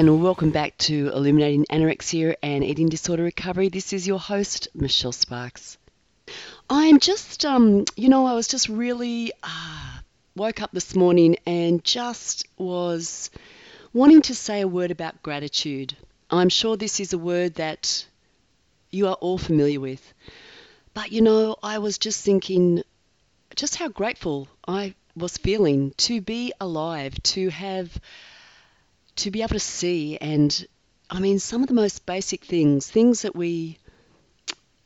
and welcome back to Illuminating Anorexia and Eating Disorder Recovery. This is your host, Michelle Sparks. I'm just, um, you know, I was just really uh, woke up this morning and just was wanting to say a word about gratitude. I'm sure this is a word that you are all familiar with. But, you know, I was just thinking just how grateful I was feeling to be alive, to have to be able to see and I mean some of the most basic things, things that we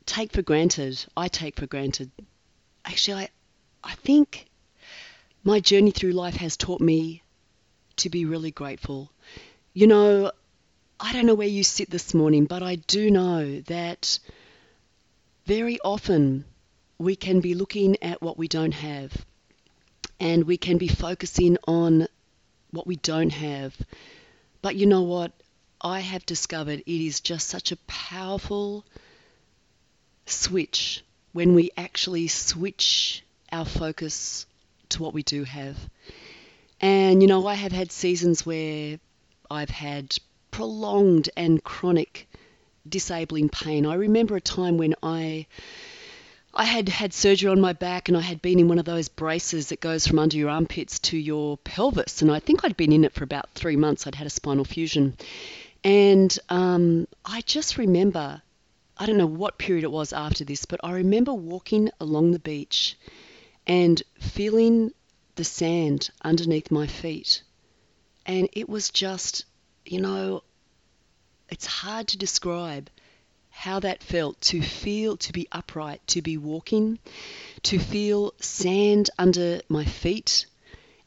take for granted, I take for granted. Actually, I I think my journey through life has taught me to be really grateful. You know, I don't know where you sit this morning, but I do know that very often we can be looking at what we don't have and we can be focusing on what we don't have but you know what? I have discovered it is just such a powerful switch when we actually switch our focus to what we do have. And you know, I have had seasons where I've had prolonged and chronic disabling pain. I remember a time when I I had had surgery on my back and I had been in one of those braces that goes from under your armpits to your pelvis. And I think I'd been in it for about three months. I'd had a spinal fusion. And um, I just remember, I don't know what period it was after this, but I remember walking along the beach and feeling the sand underneath my feet. And it was just, you know, it's hard to describe how that felt to feel, to be upright, to be walking, to feel sand under my feet.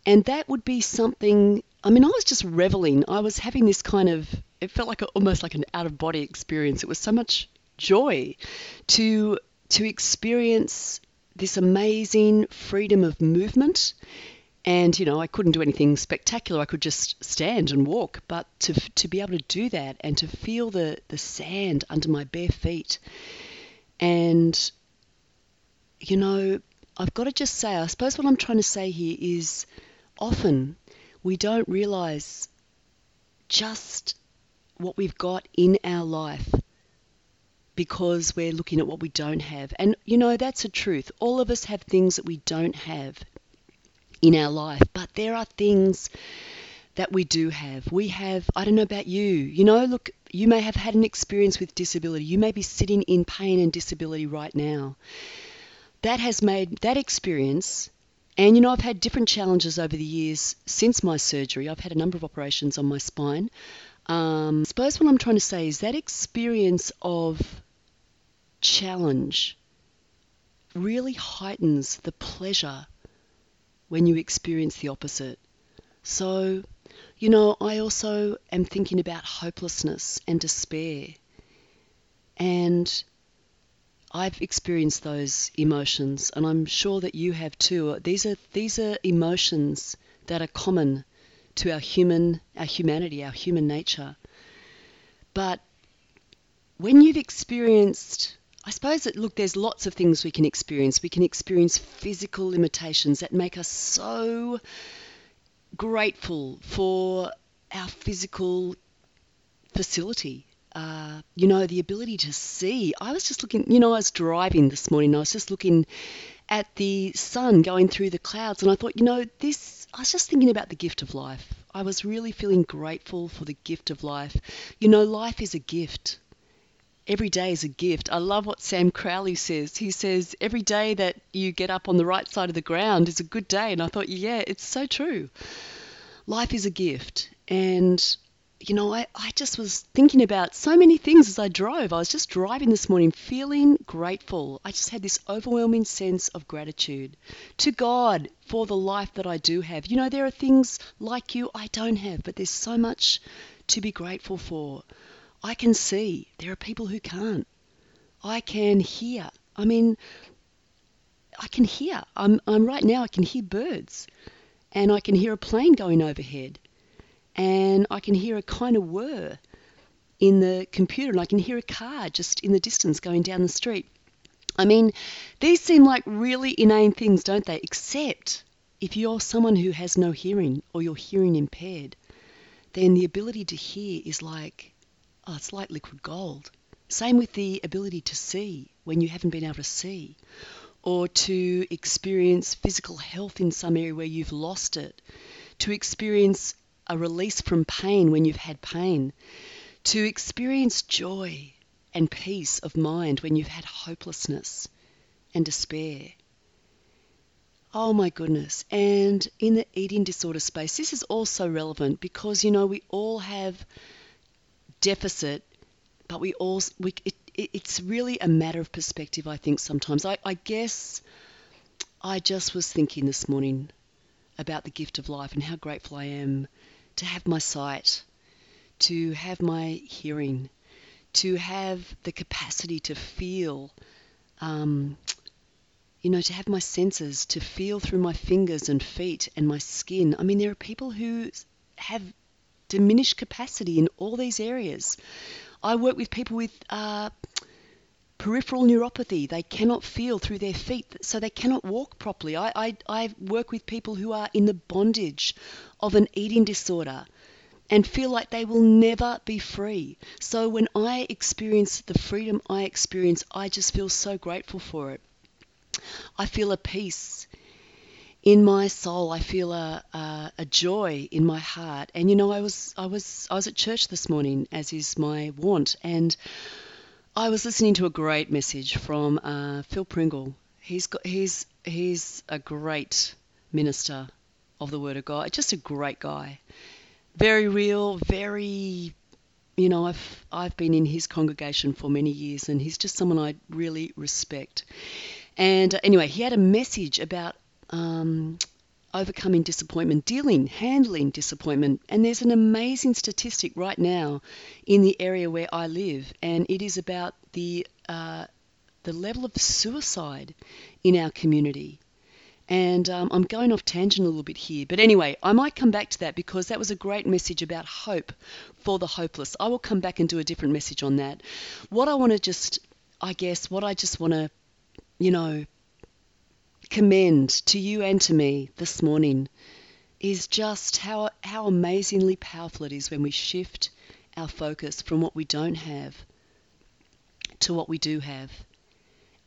And that would be something, I mean, I was just reveling. I was having this kind of, it felt like a, almost like an out of body experience. It was so much joy to to experience this amazing freedom of movement and you know I couldn't do anything spectacular. I could just stand and walk, but to to be able to do that and to feel the the sand under my bare feet, and you know I've got to just say, I suppose what I'm trying to say here is often we don't realize just what we've got in our life because we're looking at what we don't have. And you know, that's a truth. All of us have things that we don't have in our life. But there are things that we do have. We have, I don't know about you, you know, look, you may have had an experience with disability. You may be sitting in pain and disability right now. That has made that experience, and you know, I've had different challenges over the years since my surgery. I've had a number of operations on my spine. Um, I suppose what I'm trying to say is that experience of challenge really heightens the pleasure when you experience the opposite. So, you know, I also am thinking about hopelessness and despair. And I've experienced those emotions, and I'm sure that you have too. These are these are emotions that are common to our human our humanity, our human nature. But when you've experienced I suppose that, look, there's lots of things we can experience. We can experience physical limitations that make us so grateful for our physical facility. Uh, you know, the ability to see. I was just looking, you know, I was driving this morning, I was just looking at the sun going through the clouds, and I thought, you know, this, I was just thinking about the gift of life. I was really feeling grateful for the gift of life. You know, life is a gift every day is a gift. I love what Sam Crowley says. He says every day that you get up on the right side of the ground is a good day. And I thought, yeah, it's so true. Life is a gift. And, you know, I, I just was thinking about so many things as I drove. I was just driving this morning feeling grateful. I just had this overwhelming sense of gratitude to God for the life that I do have. You know, there are things like you I don't have, but there's so much to be grateful for. I can see. There are people who can't. I can hear. I mean, I can hear. I'm, I'm right now, I can hear birds. And I can hear a plane going overhead. And I can hear a kind of whir in the computer. And I can hear a car just in the distance going down the street. I mean, these seem like really inane things, don't they? Except if you're someone who has no hearing or you're hearing impaired. then the ability to hear is like, oh, it's like liquid gold. Same with the ability to see when you haven't been able to see, or to experience physical health in some area where you've lost it, to experience a release from pain when you've had pain, to experience joy and peace of mind when you've had hopelessness and despair. Oh my goodness. And in the eating disorder space, this is also relevant because, you know, we all have deficit but we all we it, it, it's really a matter of perspective. I think sometimes I, I guess I just was thinking this morning about the gift of life and how grateful I am to have my sight, to have my hearing, to have the capacity to feel. Um, you know, to have my senses, to feel through my fingers and feet and my skin. I mean, there are people who have diminished capacity in all these areas. I work with people with uh, peripheral neuropathy. They cannot feel through their feet, so they cannot walk properly. I, I, I work with people who are in the bondage of an eating disorder and feel like they will never be free. So when I experience the freedom I experience, I just feel so grateful for it. I feel a peace in my soul. I feel a, a, a, joy in my heart. And you know, I was I was I was at church this morning, as is my wont, and I was listening to a great message from uh, Phil Pringle. He's got he's he's a great minister of the Word of God. Just a great guy, very real, very. You know, I've I've been in his congregation for many years, and he's just someone I really respect. And uh, anyway, he had a message about um, overcoming disappointment, dealing, handling disappointment. And there's an amazing statistic right now in the area where I live, and it is about the uh, the level of suicide in our community. And um, I'm going off tangent a little bit here, but anyway, I might come back to that because that was a great message about hope for the hopeless. I will come back and do a different message on that. What I want to just, I guess, what I just want to, you know, commend to you and to me this morning is just how, how amazingly powerful it is when we shift our focus from what we don't have to what we do have.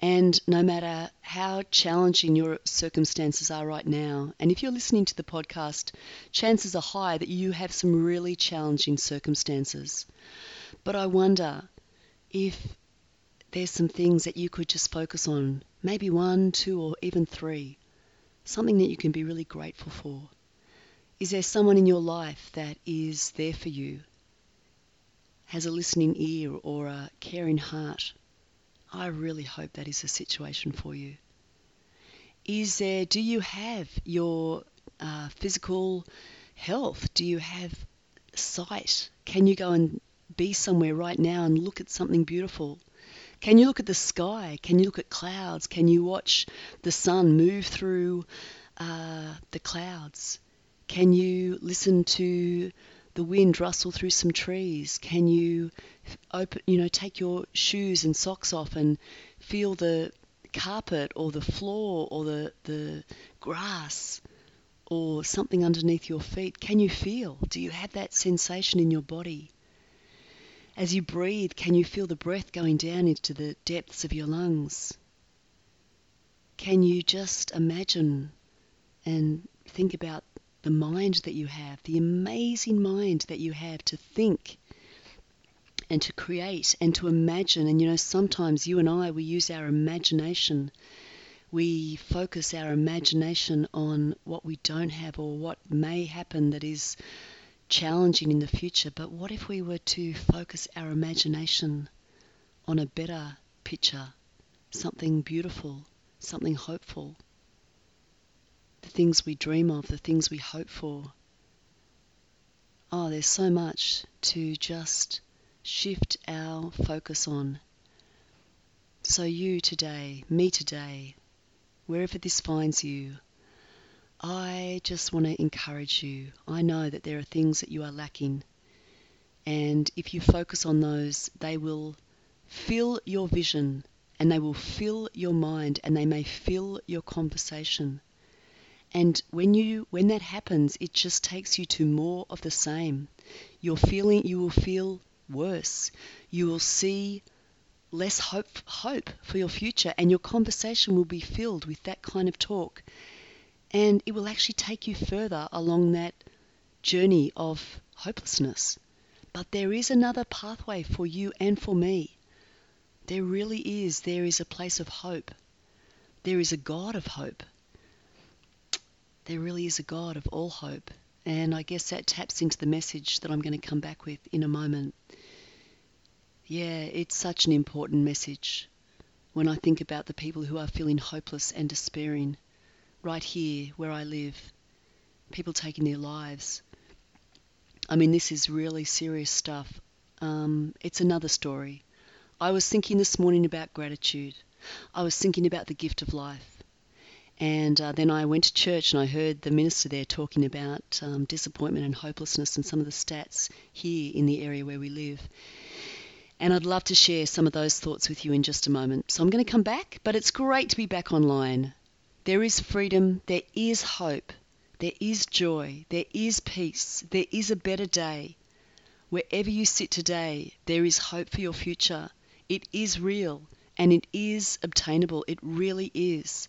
And no matter how challenging your circumstances are right now, and if you're listening to the podcast, chances are high that you have some really challenging circumstances. But I wonder if there's some things that you could just focus on, maybe one, two, or even three, something that you can be really grateful for. Is there someone in your life that is there for you, has a listening ear or a caring heart? I really hope that is a situation for you. Is there, do you have your uh, physical health? Do you have sight? Can you go and be somewhere right now and look at something beautiful? Can you look at the sky? Can you look at clouds? Can you watch the sun move through uh, the clouds? Can you listen to the wind rustle through some trees? Can you open, you know, take your shoes and socks off and feel the carpet or the floor or the the grass or something underneath your feet? Can you feel? Do you have that sensation in your body? As you breathe, can you feel the breath going down into the depths of your lungs? Can you just imagine and think about the mind that you have, the amazing mind that you have to think and to create and to imagine? And you know, sometimes you and I, we use our imagination. We focus our imagination on what we don't have or what may happen that is challenging in the future, but what if we were to focus our imagination on a better picture, something beautiful, something hopeful? The things we dream of, the things we hope for. Oh, there's so much to just shift our focus on. So, you today, me today, wherever this finds you, I just want to encourage you. I know that there are things that you are lacking. And if you focus on those, they will fill your vision and they will fill your mind and they may fill your conversation. And when you when that happens, it just takes you to more of the same. You're feeling you will feel worse. You will see less hope hope for your future and your conversation will be filled with that kind of talk. And it will actually take you further along that journey of hopelessness. But there is another pathway for you and for me. There really is. There is a place of hope. There is a God of hope there really is a God of all hope. And I guess that taps into the message that I'm going to come back with in a moment. Yeah, it's such an important message when I think about the people who are feeling hopeless and despairing right here where I live, people taking their lives. I mean, this is really serious stuff. Um, it's another story. I was thinking this morning about gratitude. I was thinking about the gift of life. And uh, then I went to church and I heard the minister there talking about um, disappointment and hopelessness and some of the stats here in the area where we live. And I'd love to share some of those thoughts with you in just a moment. So I'm going to come back, but it's great to be back online. There is freedom, there is hope, there is joy, there is peace, there is a better day. Wherever you sit today, there is hope for your future. It is real and it is obtainable. It really is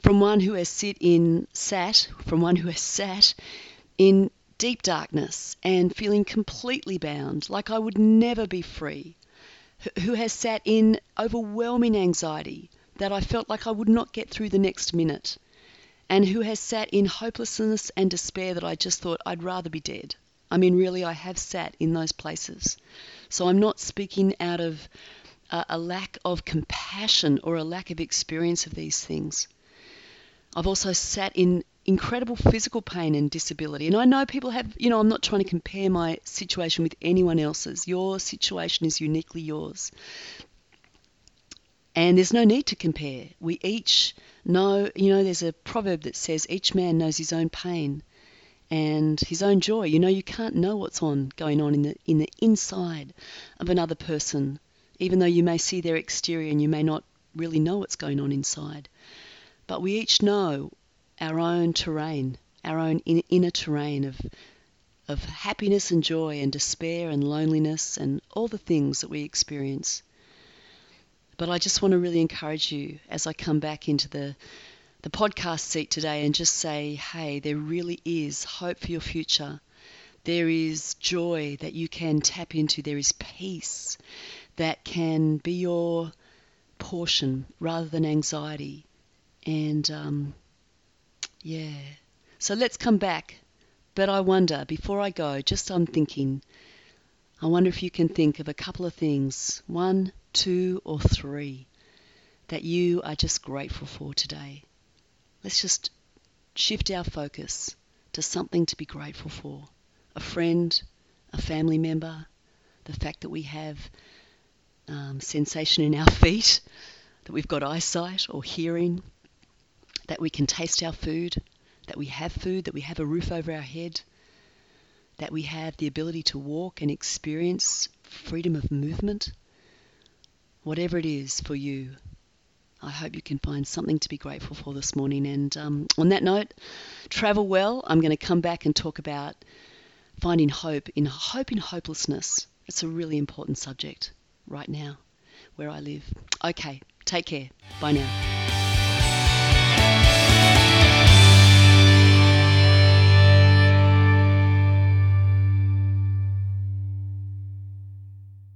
from one who has sit in sat from one who has sat in deep darkness and feeling completely bound like I would never be free who has sat in overwhelming anxiety that I felt like I would not get through the next minute and who has sat in hopelessness and despair that I just thought I'd rather be dead. I mean, really, I have sat in those places. So I'm not speaking out of a, a lack of compassion or a lack of experience of these things. I've also sat in incredible physical pain and disability. And I know people have, you know, I'm not trying to compare my situation with anyone else's. Your situation is uniquely yours. And there's no need to compare. We each know, you know, there's a proverb that says each man knows his own pain and his own joy. You know, you can't know what's on going on in the in the inside of another person, even though you may see their exterior and you may not really know what's going on inside. But we each know our own terrain, our own inner terrain of of happiness and joy and despair and loneliness and all the things that we experience. But I just want to really encourage you as I come back into the the podcast seat today and just say, hey, there really is hope for your future. There is joy that you can tap into. There is peace that can be your portion rather than anxiety. And um, yeah, so let's come back. But I wonder, before I go, just I'm thinking, I wonder if you can think of a couple of things, one, two, or three, that you are just grateful for today. Let's just shift our focus to something to be grateful for a friend, a family member, the fact that we have um, sensation in our feet, that we've got eyesight or hearing, that we can taste our food, that we have food, that we have a roof over our head, that we have the ability to walk and experience freedom of movement. Whatever it is for you, I hope you can find something to be grateful for this morning. And um, on that note, travel well. I'm going to come back and talk about finding hope in hope in hopelessness. It's a really important subject right now where I live. Okay, take care. Bye now.